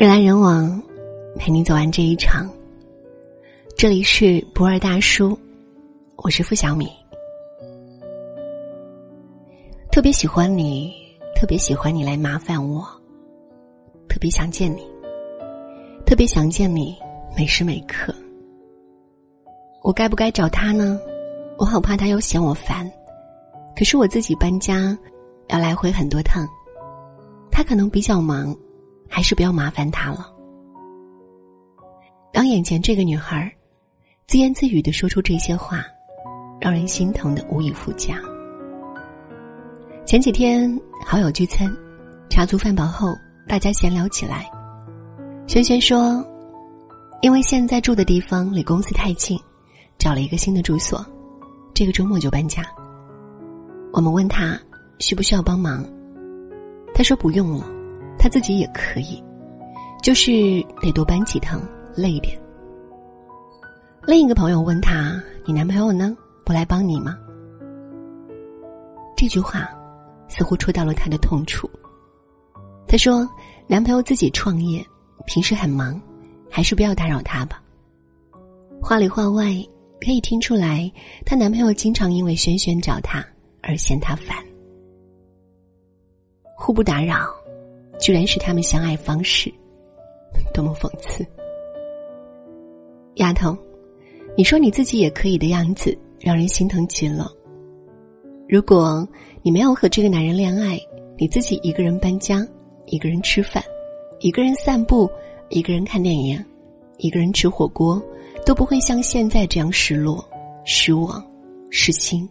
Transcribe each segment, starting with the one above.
人来人往，陪你走完这一场。这里是不二大叔，我是付小米。特别喜欢你，特别喜欢你来麻烦我，特别想见你，特别想见你每时每刻。我该不该找他呢？我好怕他又嫌我烦。可是我自己搬家，要来回很多趟，他可能比较忙。还是不要麻烦他了。当眼前这个女孩自言自语的说出这些话，让人心疼的无以复加。前几天好友聚餐，茶足饭饱后，大家闲聊起来。轩轩说：“因为现在住的地方离公司太近，找了一个新的住所，这个周末就搬家。”我们问他需不需要帮忙，他说不用了。他自己也可以，就是得多搬几趟，累一点。另一个朋友问他：“你男朋友呢？不来帮你吗？”这句话似乎戳到了他的痛处。他说：“男朋友自己创业，平时很忙，还是不要打扰他吧。”话里话外可以听出来，她男朋友经常因为轩轩找他而嫌他烦，互不打扰。居然是他们相爱方式，多么讽刺！丫头，你说你自己也可以的样子，让人心疼极了。如果你没有和这个男人恋爱，你自己一个人搬家，一个人吃饭，一个人散步，一个人看电影，一个人吃火锅，都不会像现在这样失落、失望、失心。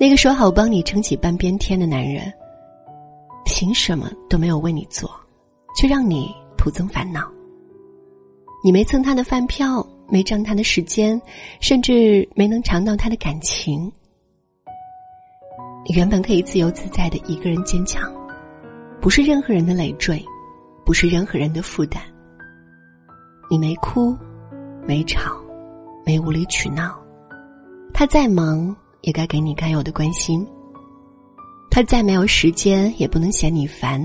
那个说好帮你撑起半边天的男人。凭什么都没有为你做，却让你徒增烦恼？你没蹭他的饭票，没占他的时间，甚至没能尝到他的感情。你原本可以自由自在的一个人坚强，不是任何人的累赘，不是任何人的负担。你没哭，没吵，没无理取闹，他再忙也该给你该有的关心。他再没有时间，也不能嫌你烦。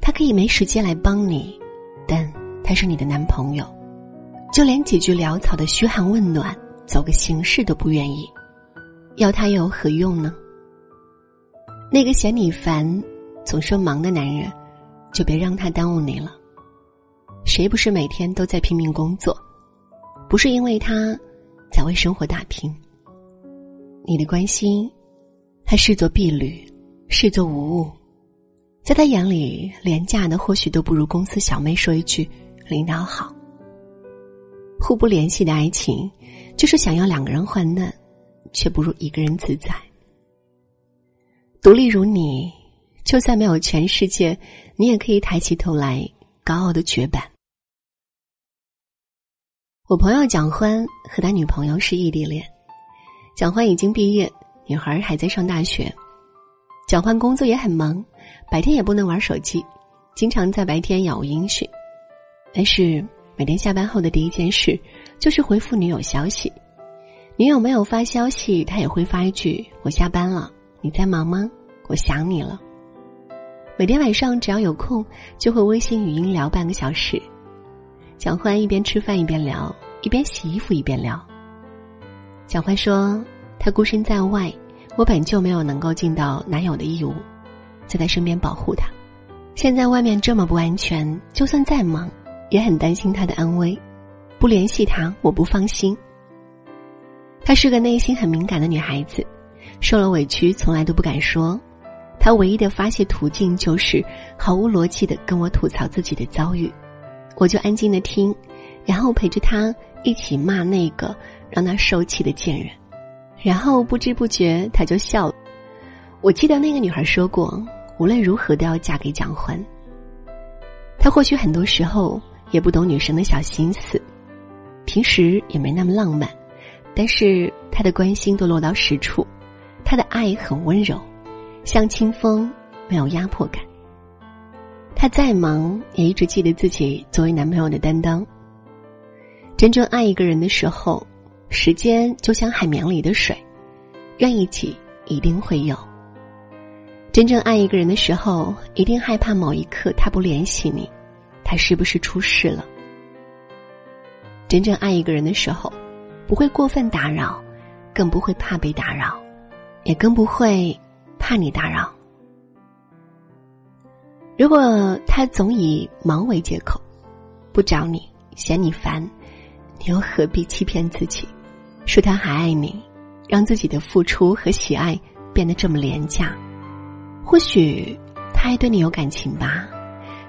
他可以没时间来帮你，但他是你的男朋友，就连几句潦草的嘘寒问暖、走个形式都不愿意，要他又有何用呢？那个嫌你烦、总说忙的男人，就别让他耽误你了。谁不是每天都在拼命工作？不是因为他在为生活打拼。你的关心，他视作婢女。视作无物，在他眼里，廉价的或许都不如公司小妹说一句“领导好”。互不联系的爱情，就是想要两个人患难，却不如一个人自在。独立如你，就算没有全世界，你也可以抬起头来，高傲的绝版。我朋友蒋欢和他女朋友是异地恋，蒋欢已经毕业，女孩还在上大学。蒋欢工作也很忙，白天也不能玩手机，经常在白天杳无音讯。但是每天下班后的第一件事就是回复女友消息，女友没有发消息，他也会发一句：“我下班了，你在忙吗？我想你了。”每天晚上只要有空，就会微信语音聊半个小时。蒋欢一边吃饭一边聊，一边洗衣服一边聊。蒋欢说：“他孤身在外。”我本就没有能够尽到男友的义务，在他身边保护他。现在外面这么不安全，就算再忙，也很担心他的安危。不联系他，我不放心。她是个内心很敏感的女孩子，受了委屈从来都不敢说。她唯一的发泄途径就是毫无逻辑的跟我吐槽自己的遭遇，我就安静的听，然后陪着她一起骂那个让她受气的贱人。然后不知不觉他就笑了。我记得那个女孩说过，无论如何都要嫁给蒋欢。他或许很多时候也不懂女生的小心思，平时也没那么浪漫，但是他的关心都落到实处，他的爱很温柔，像清风，没有压迫感。他再忙也一直记得自己作为男朋友的担当。真正爱一个人的时候。时间就像海绵里的水，愿意挤一定会有。真正爱一个人的时候，一定害怕某一刻他不联系你，他是不是出事了。真正爱一个人的时候，不会过分打扰，更不会怕被打扰，也更不会怕你打扰。如果他总以忙为借口，不找你，嫌你烦，你又何必欺骗自己，说他还爱你，让自己的付出和喜爱变得这么廉价？或许他还对你有感情吧，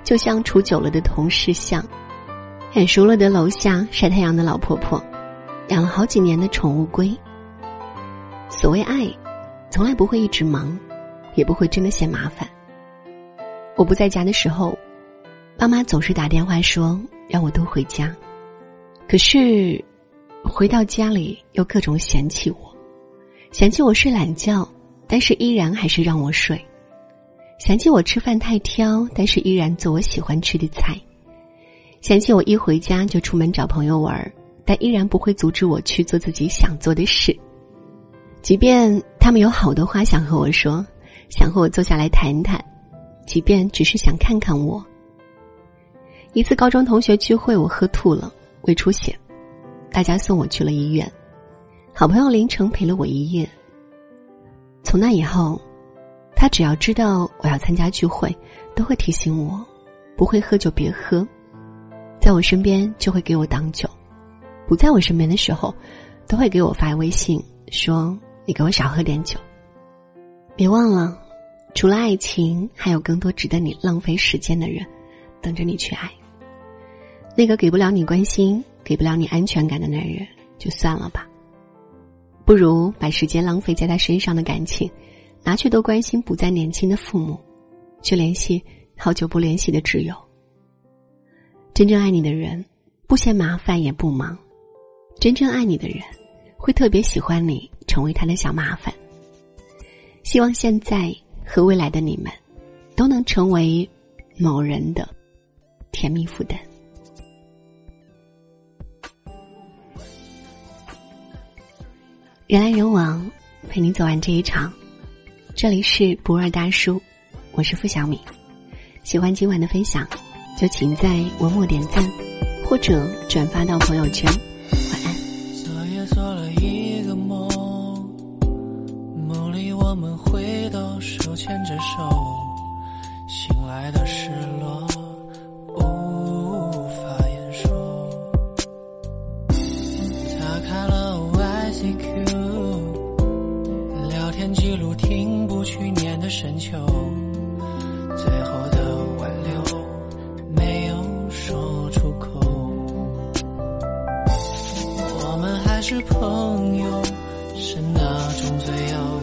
就像处久了的同事像。很熟了的楼下晒太阳的老婆婆，养了好几年的宠物龟。所谓爱，从来不会一直忙，也不会真的嫌麻烦。我不在家的时候，爸妈总是打电话说让我多回家，可是回到家里又各种嫌弃我，嫌弃我睡懒觉，但是依然还是让我睡；嫌弃我吃饭太挑，但是依然做我喜欢吃的菜。嫌弃我一回家就出门找朋友玩，但依然不会阻止我去做自己想做的事。即便他们有好多话想和我说，想和我坐下来谈谈，即便只是想看看我。一次高中同学聚会，我喝吐了，胃出血，大家送我去了医院。好朋友林成陪了我一夜。从那以后，他只要知道我要参加聚会，都会提醒我，不会喝就别喝。在我身边就会给我挡酒，不在我身边的时候，都会给我发微信说：“你给我少喝点酒。”别忘了，除了爱情，还有更多值得你浪费时间的人，等着你去爱。那个给不了你关心、给不了你安全感的男人，就算了吧。不如把时间浪费在他身上的感情，拿去多关心不再年轻的父母，去联系好久不联系的挚友。真正爱你的人，不嫌麻烦也不忙；真正爱你的人，会特别喜欢你成为他的小麻烦。希望现在和未来的你们，都能成为某人的甜蜜负担。人来人往，陪你走完这一场。这里是不二大叔，我是付小米。喜欢今晚的分享。就请在文末点赞，或者转发到朋友圈。晚安。昨夜做了一个梦，梦里我们回到手牵着手，最遥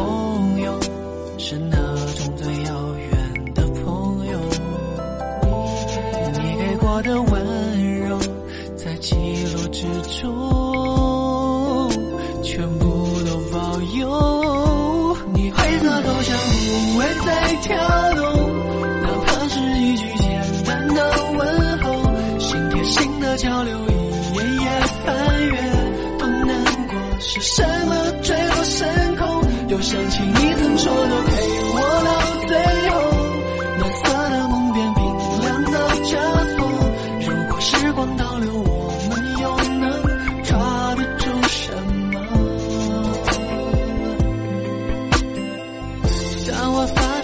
朋友，是那种最遥远的朋友。你给过的温柔，在记录之中，全部都保有。你灰色头像不会再跳动。哪怕是一句简单的问候。心贴心的交流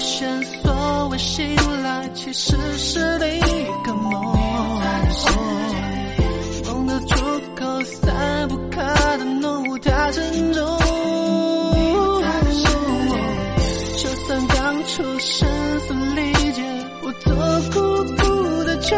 现所谓醒来，其实是另一个梦。梦的出口，散不开的浓雾太沉重。就算当初声嘶力竭，我做孤独的求